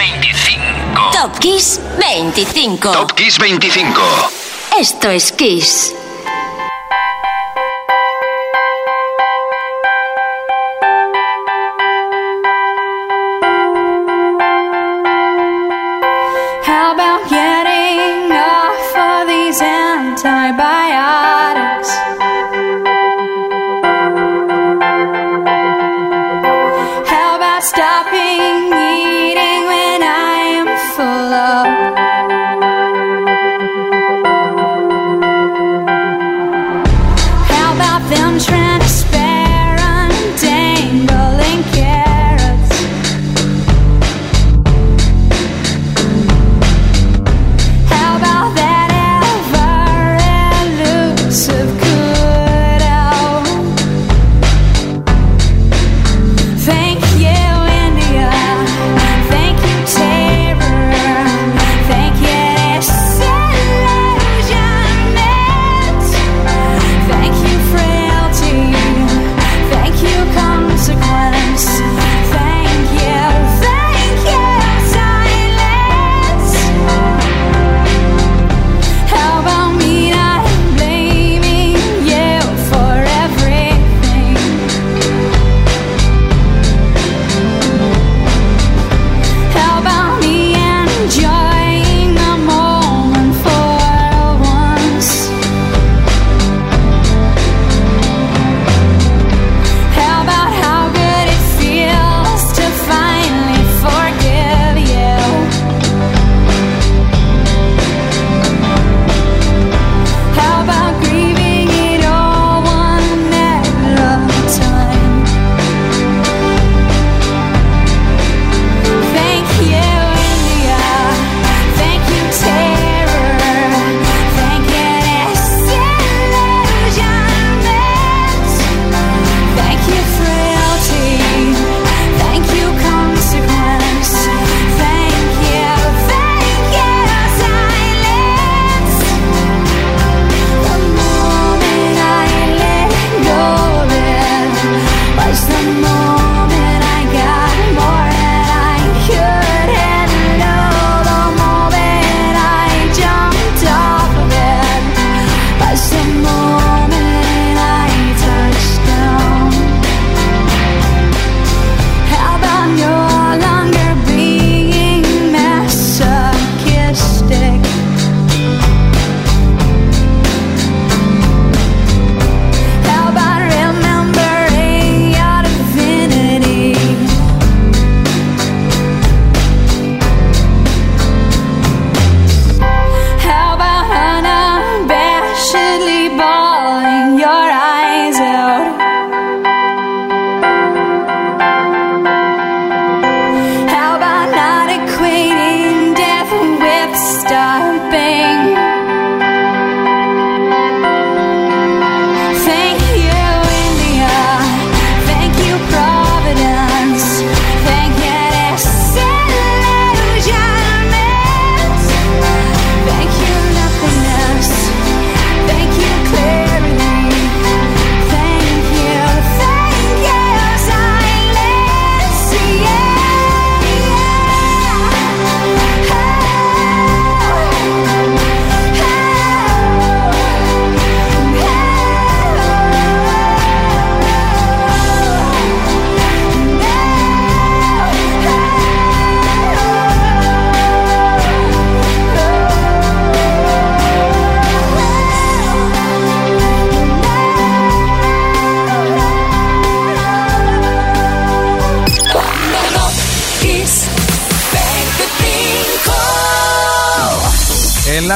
25. Top Kiss 25. Top Kiss 25. Esto es Kiss.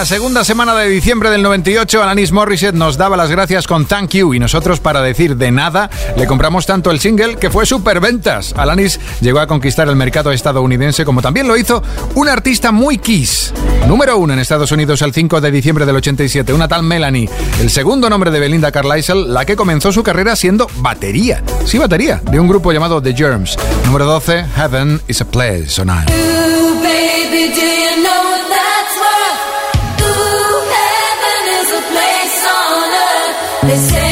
La segunda semana de diciembre del 98, Alanis Morissette nos daba las gracias con Thank You y nosotros para decir de nada le compramos tanto el single que fue superventas. Alanis llegó a conquistar el mercado estadounidense como también lo hizo un artista muy kiss. Número uno en Estados Unidos el 5 de diciembre del 87, una tal Melanie. El segundo nombre de Belinda Carlisle, la que comenzó su carrera siendo batería. Sí, batería, de un grupo llamado The Germs. Número 12, Heaven is a Place on Earth. They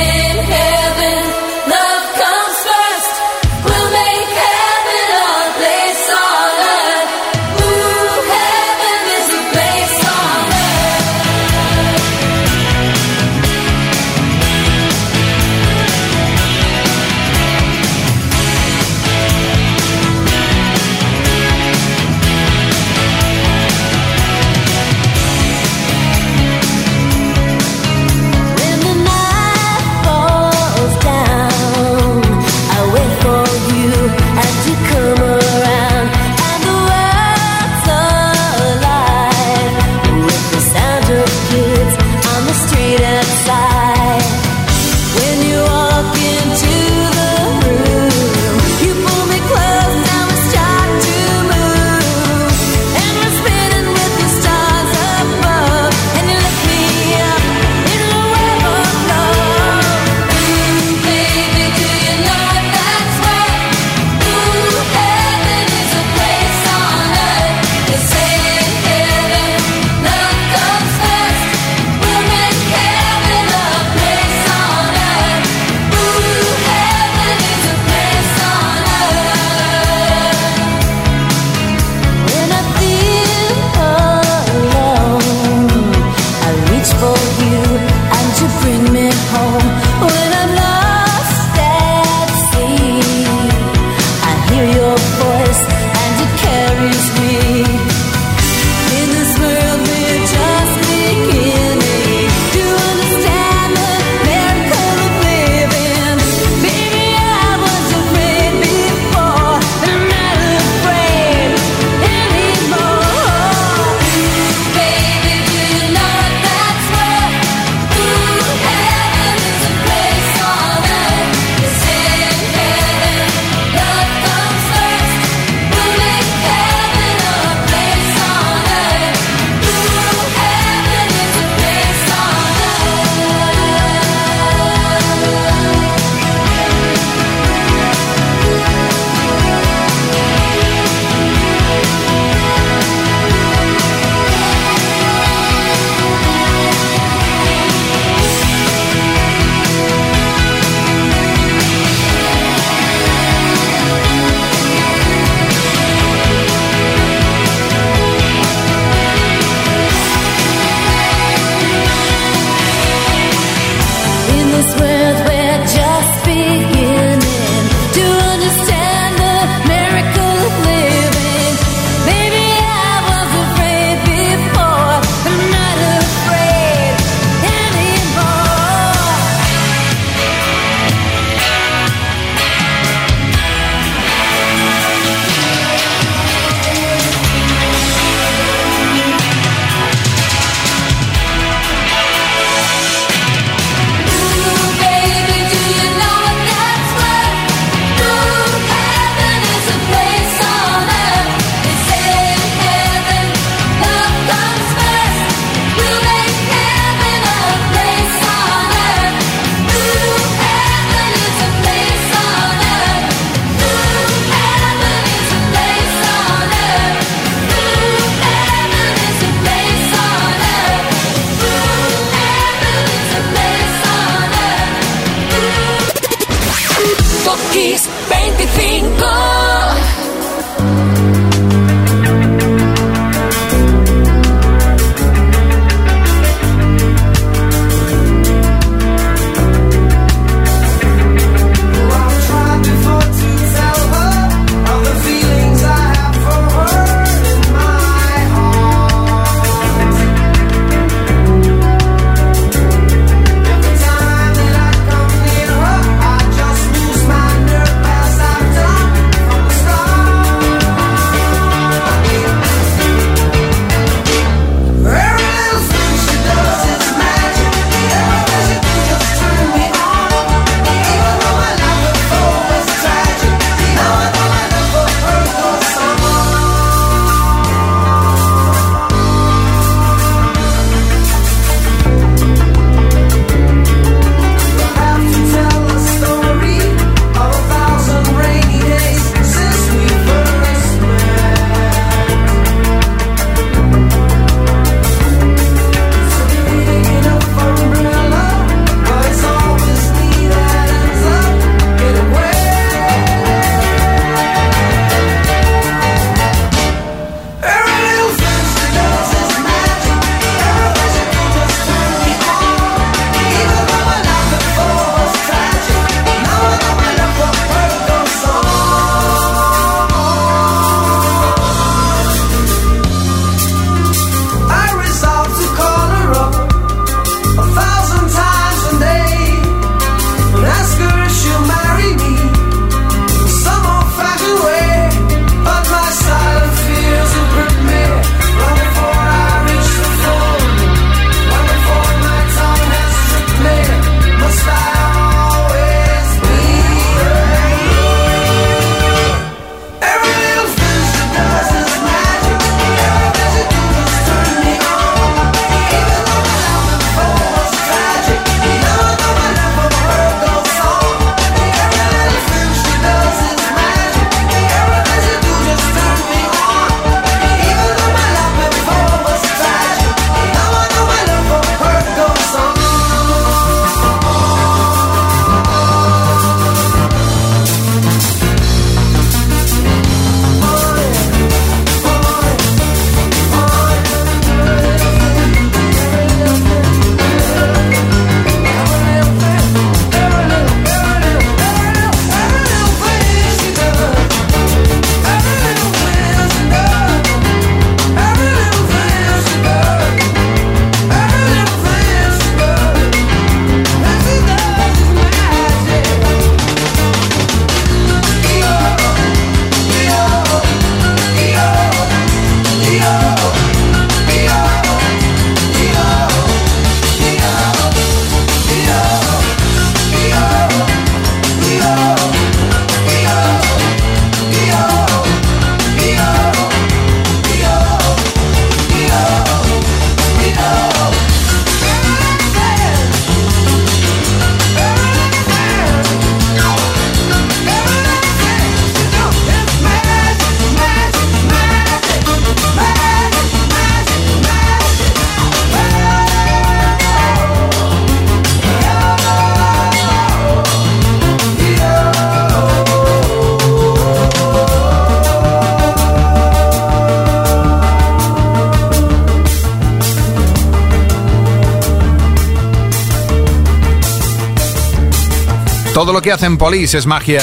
hacen Police es magia.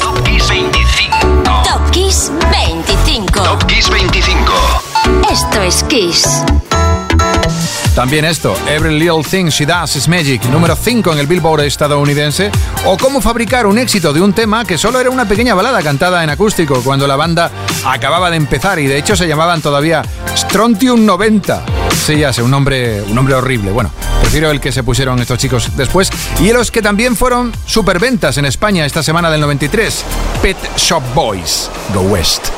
Top Kiss 25. Top Kiss 25. Top Kiss 25. Esto es Kiss. También esto, Every Little Thing She Does Is Magic, número 5 en el Billboard estadounidense, o cómo fabricar un éxito de un tema que solo era una pequeña balada cantada en acústico cuando la banda acababa de empezar y de hecho se llamaban todavía Strontium 90. Sí, ya sé, un nombre, un nombre horrible. Bueno, prefiero el que se pusieron estos chicos después. Y los que también fueron superventas en España esta semana del 93, Pet Shop Boys, Go West.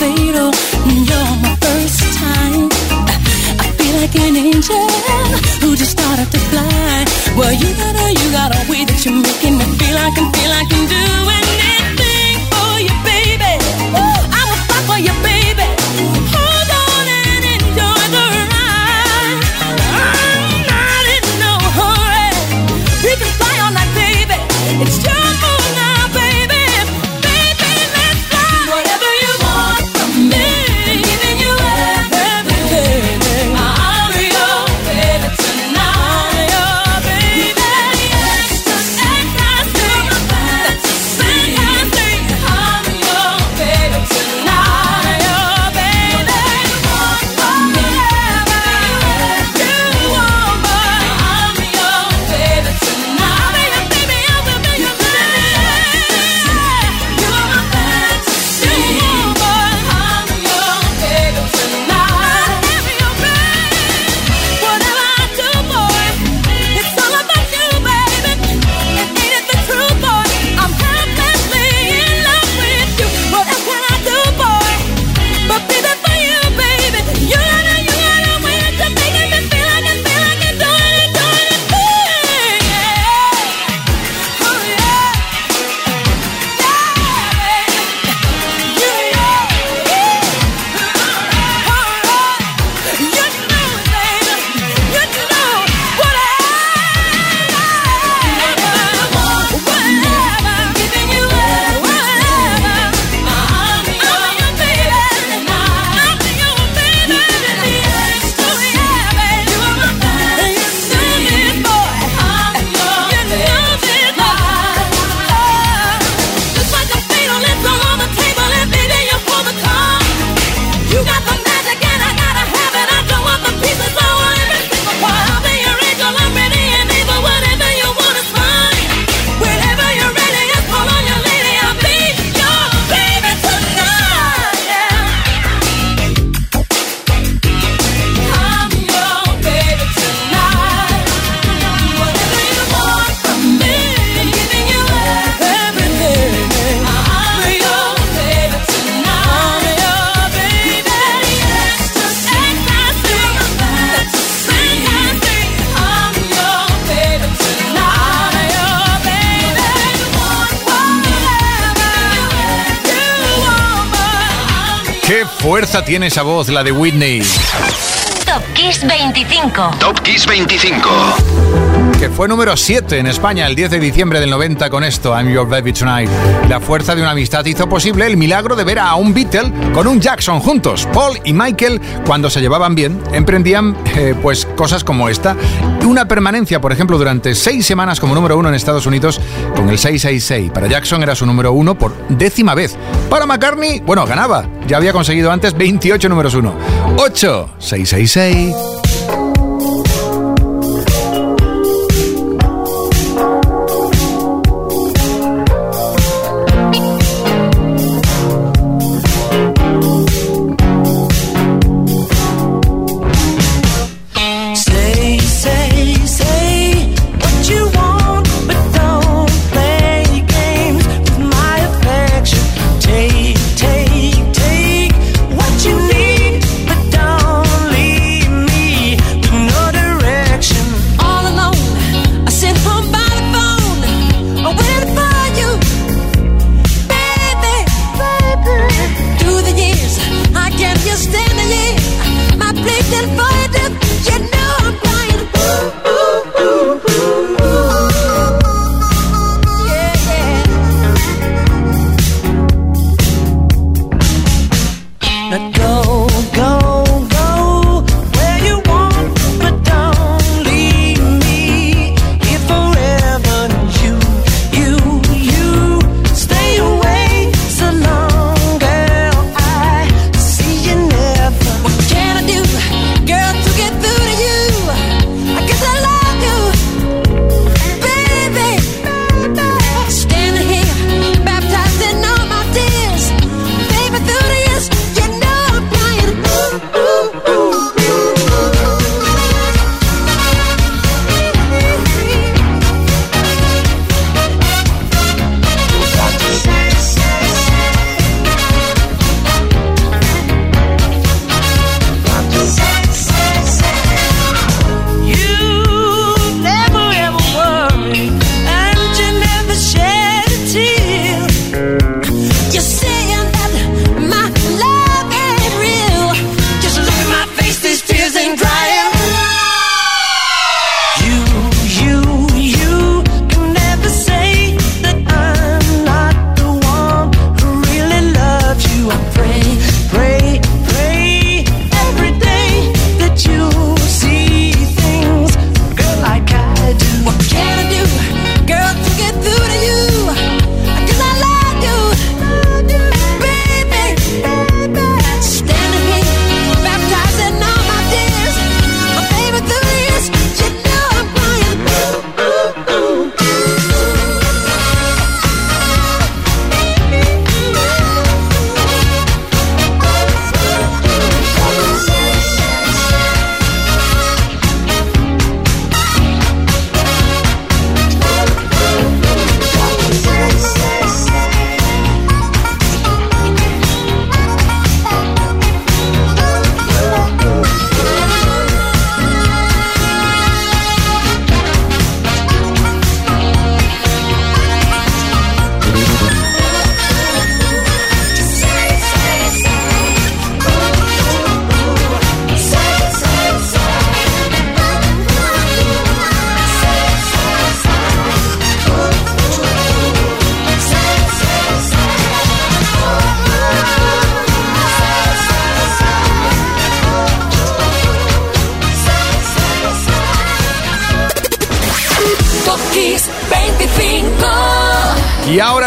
Fatal, you're my first time. I feel like an angel who just started to fly. Well, you got a, you got a way that you're making me feel I feel like I'm doing anything ¡Qué fuerza tiene esa voz, la de Whitney! Top Kiss 25. Top Kiss 25. Que fue número 7 en España el 10 de diciembre del 90 con esto, I'm Your Baby Tonight. La fuerza de una amistad hizo posible el milagro de ver a un Beatle con un Jackson juntos. Paul y Michael, cuando se llevaban bien, emprendían eh, pues cosas como esta. Una permanencia, por ejemplo, durante seis semanas como número uno en Estados Unidos con el 666. Para Jackson era su número uno por décima vez. Para McCartney, bueno, ganaba. Ya había conseguido antes 28 números uno. 8,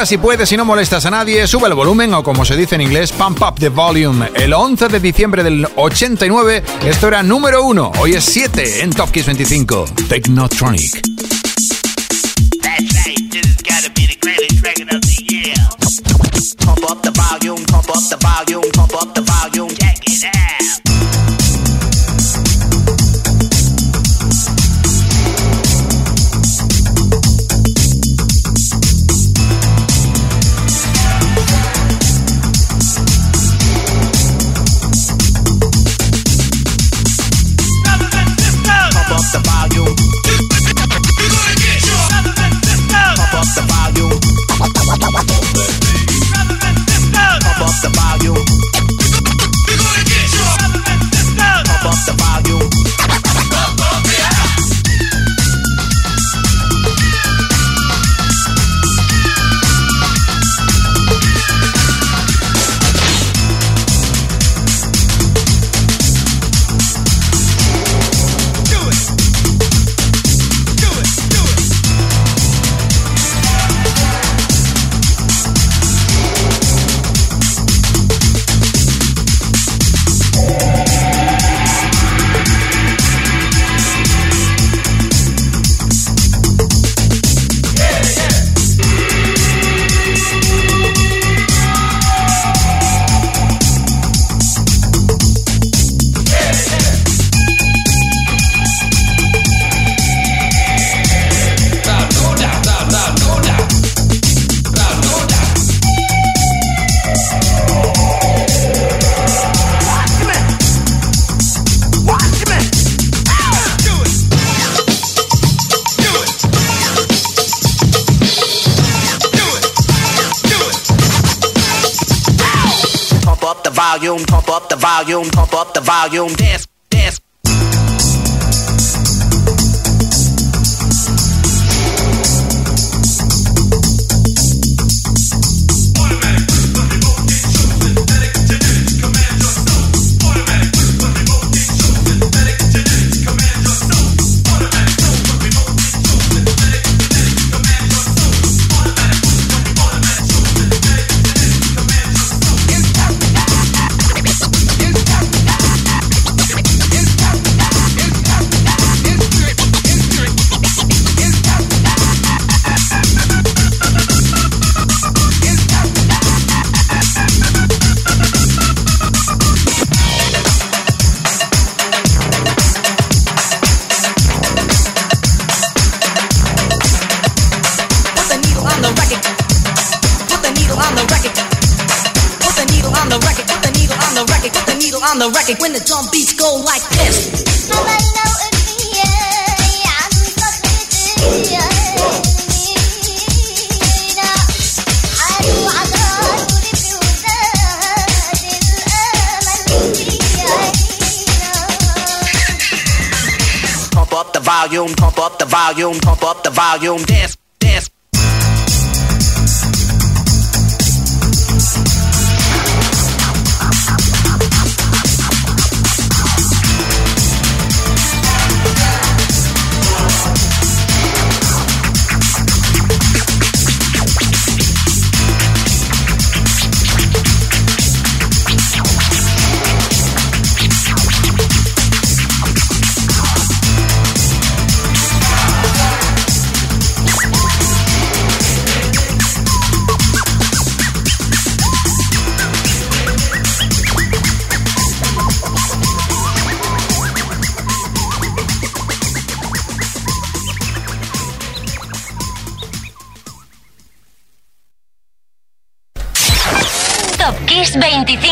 Si puedes y no molestas a nadie, sube el volumen o como se dice en inglés, pump up the volume. El 11 de diciembre del 89, esto era número 1. Hoy es 7 en Top Kiss 25. Technotronic. On the record. When the drum beats go like this. Pump up the volume, pump up the volume, pump up the volume. Dance,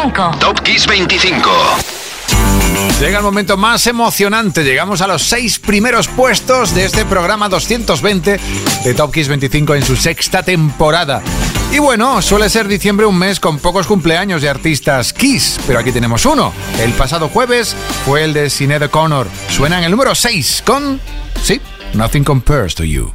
25. Top Kiss 25. Llega el momento más emocionante. Llegamos a los seis primeros puestos de este programa 220 de Top Kiss 25 en su sexta temporada. Y bueno, suele ser diciembre un mes con pocos cumpleaños de artistas Kiss, pero aquí tenemos uno. El pasado jueves fue el de Sinead O'Connor. Suena en el número 6 con... Sí, Nothing Compares to You.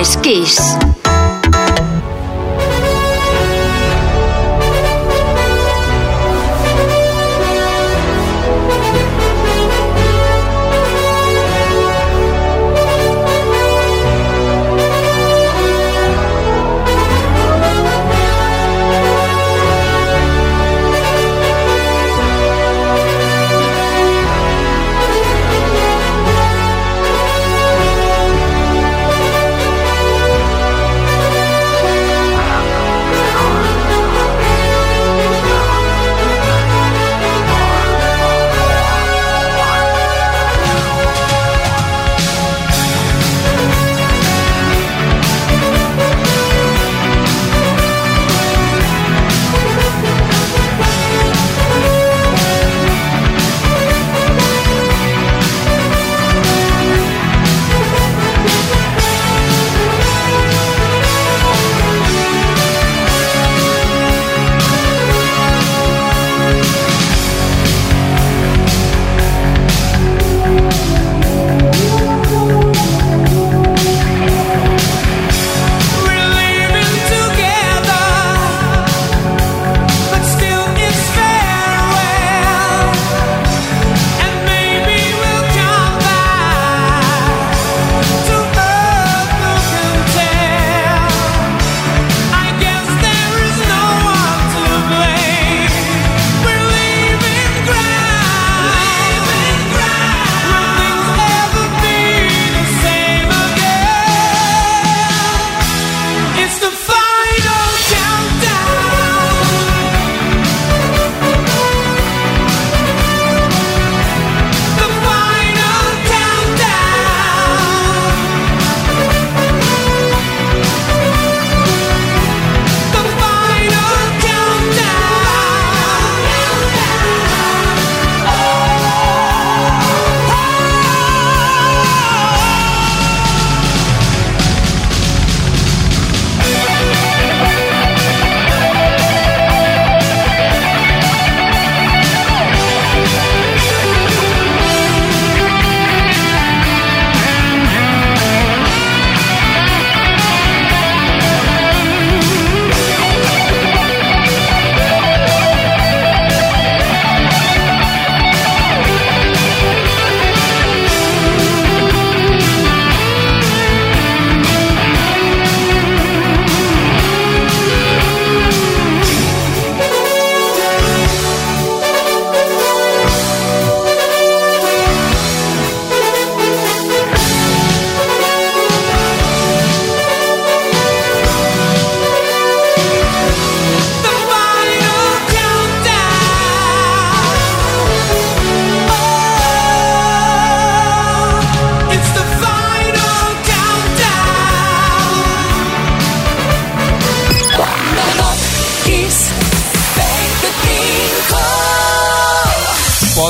Es Kiss.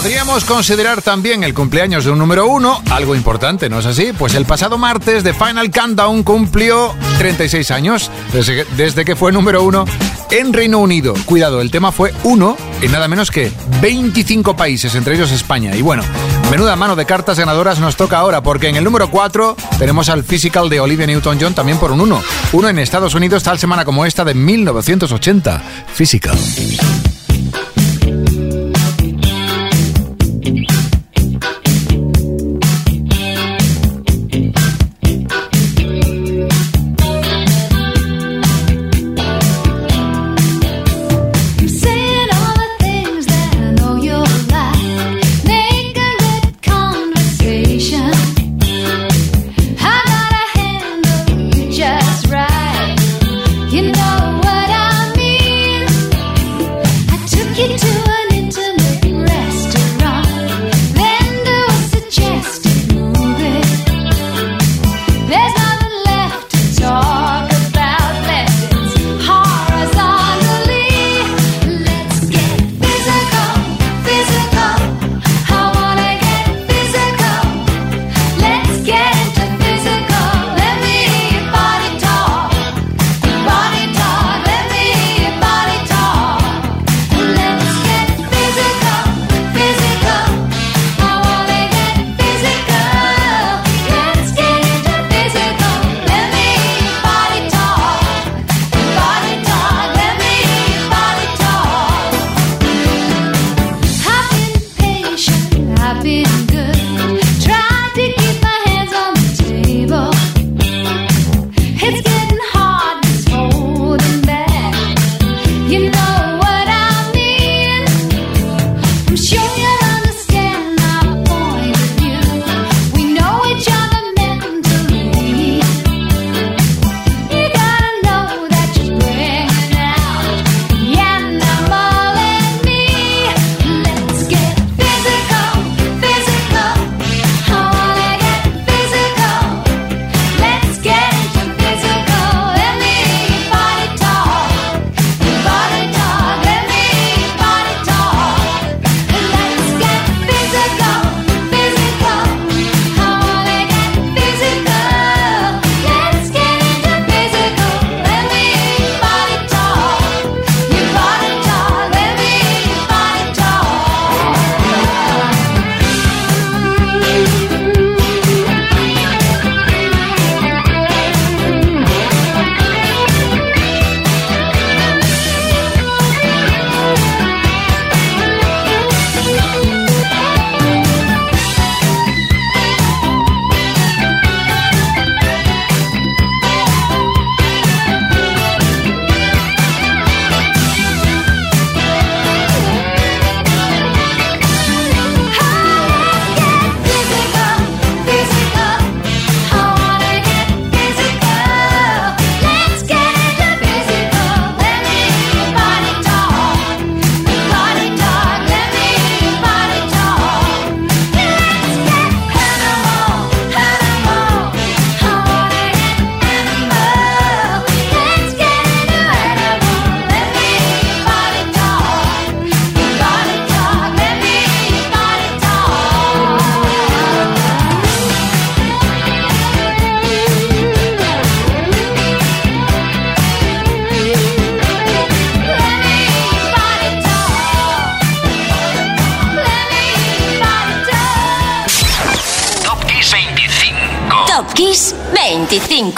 Podríamos considerar también el cumpleaños de un número uno algo importante, ¿no es así? Pues el pasado martes de Final Countdown cumplió 36 años desde, que fue número uno en Reino Unido. Cuidado, el tema fue uno en nada menos que 25 países, entre ellos España. Y bueno, menuda mano de cartas ganadoras nos toca ahora, porque en el número 4 tenemos al Physical de Olivia Newton-John también por un 1. Uno en Estados Unidos tal semana como esta de 1980. Physical.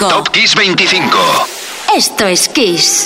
Top Kiss 25. Esto es Kiss.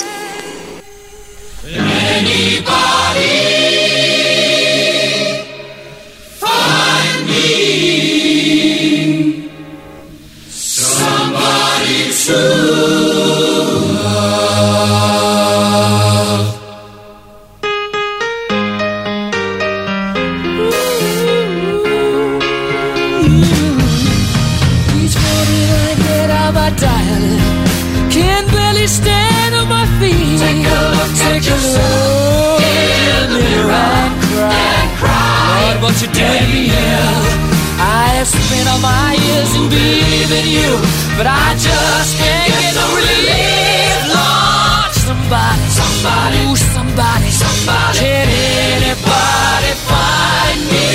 You dare to Debian. I have spent all my years in believing you, but I just can't get, no relief, Lord. Somebody, somebody, ooh, somebody, somebody. Can anybody find me?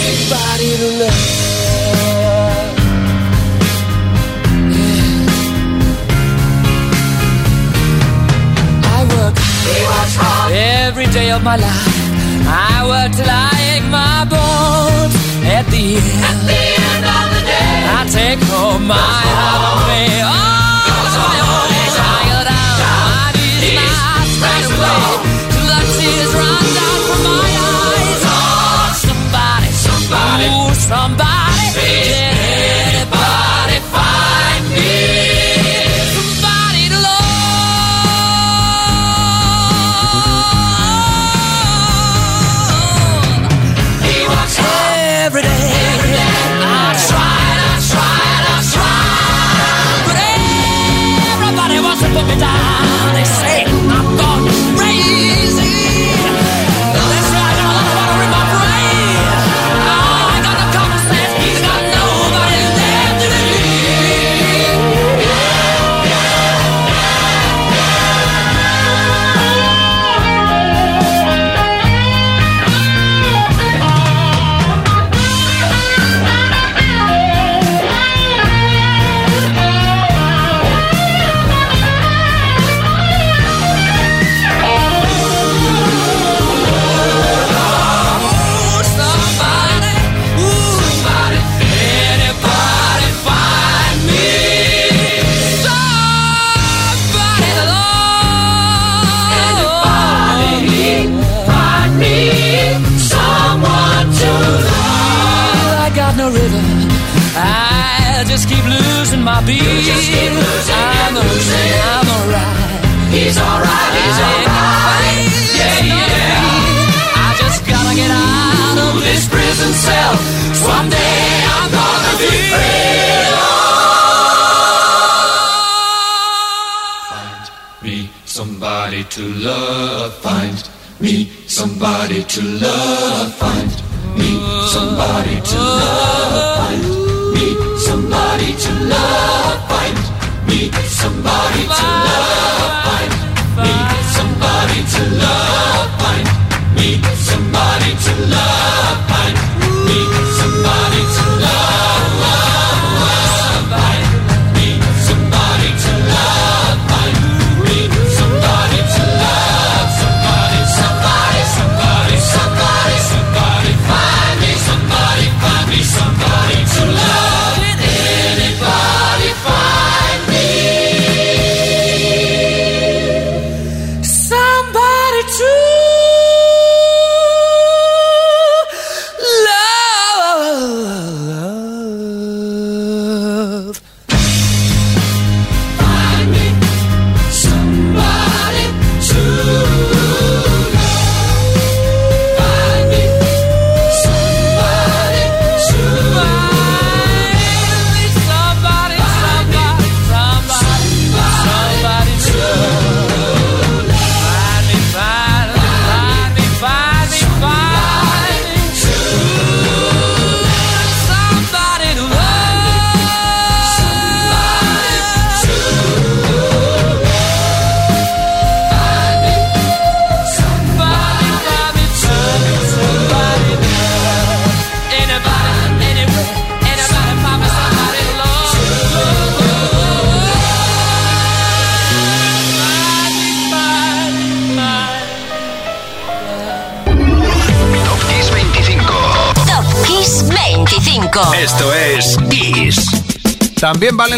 Somebody to love. I work Every day of my life I worked till my bones. At the end, at the end of the day, I take home my heart away. of my Oh, it's my only child. My knees, my straight away. Till the tears run down from my eyes. Oh, somebody, somebody, ooh, somebody. die.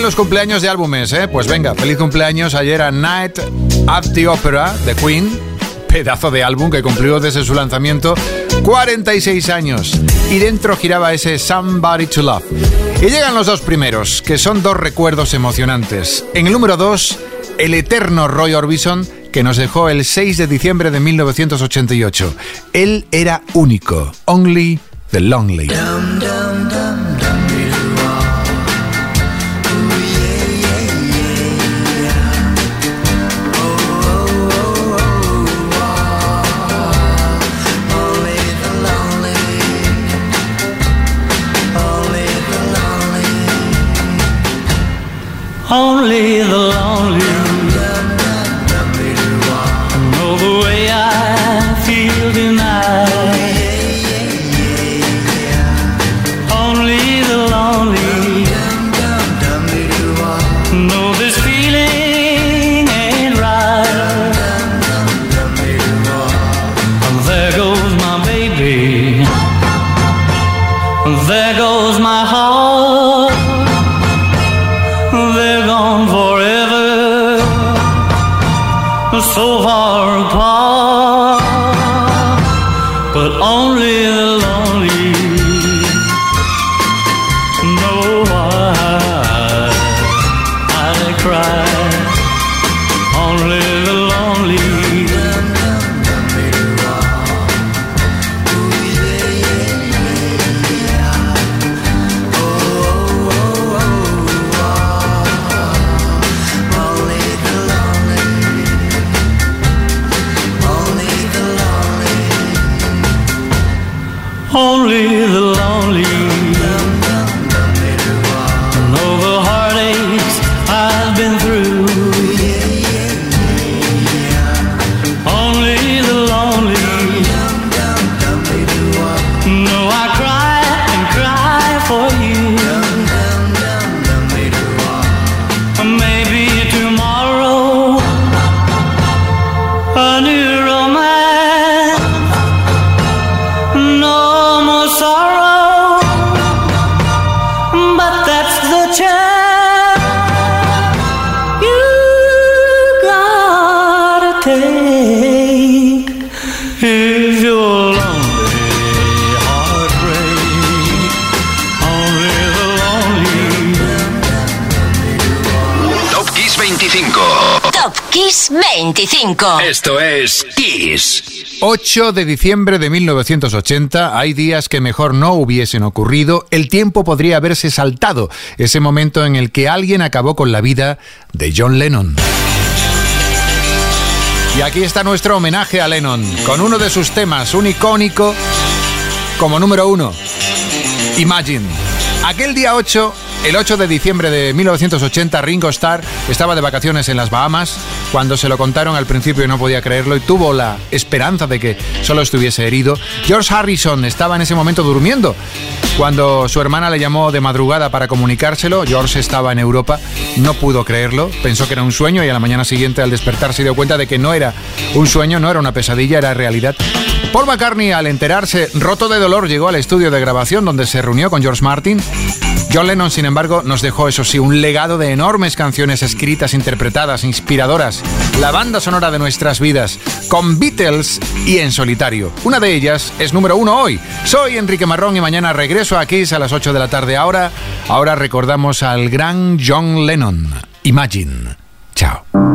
los cumpleaños de álbumes, ¿eh? Pues venga, feliz cumpleaños ayer a Night at the Opera de Queen. Pedazo de álbum que cumplió desde su lanzamiento 46 años. Y dentro giraba ese Somebody to Love. Y llegan los dos primeros, que son dos recuerdos emocionantes. En el número 2, el eterno Roy Orbison que nos dejó el 6 de diciembre de 1988. Él era único, Only the Lonely. 25. Esto es Kiss. 8 de diciembre de 1980, hay días que mejor no hubiesen ocurrido, el tiempo podría haberse saltado, ese momento en el que alguien acabó con la vida de John Lennon. Y aquí está nuestro homenaje a Lennon, con uno de sus temas, un icónico como número uno, Imagine. Aquel día 8, el 8 de diciembre de 1980, Ringo Starr estaba de vacaciones en las Bahamas. Cuando se lo contaron al principio no podía creerlo y tuvo la esperanza de que solo estuviese herido. George Harrison estaba en ese momento durmiendo. Cuando su hermana le llamó de madrugada para comunicárselo, George estaba en Europa, no pudo creerlo, pensó que era un sueño y a la mañana siguiente al despertar se dio cuenta de que no era un sueño, no era una pesadilla, era realidad. Paul McCartney, al enterarse, roto de dolor, llegó al estudio de grabación donde se reunió con George Martin. John Lennon, sin embargo, nos dejó, eso sí, un legado de enormes canciones escritas, interpretadas, inspiradoras, la banda sonora de nuestras vidas, con Beatles y en solitario. Una de ellas es número uno hoy. Soy Enrique Marrón y mañana regreso a Kiss a las 8 de la tarde. Ahora, ahora recordamos al gran John Lennon. Imagine. Chao.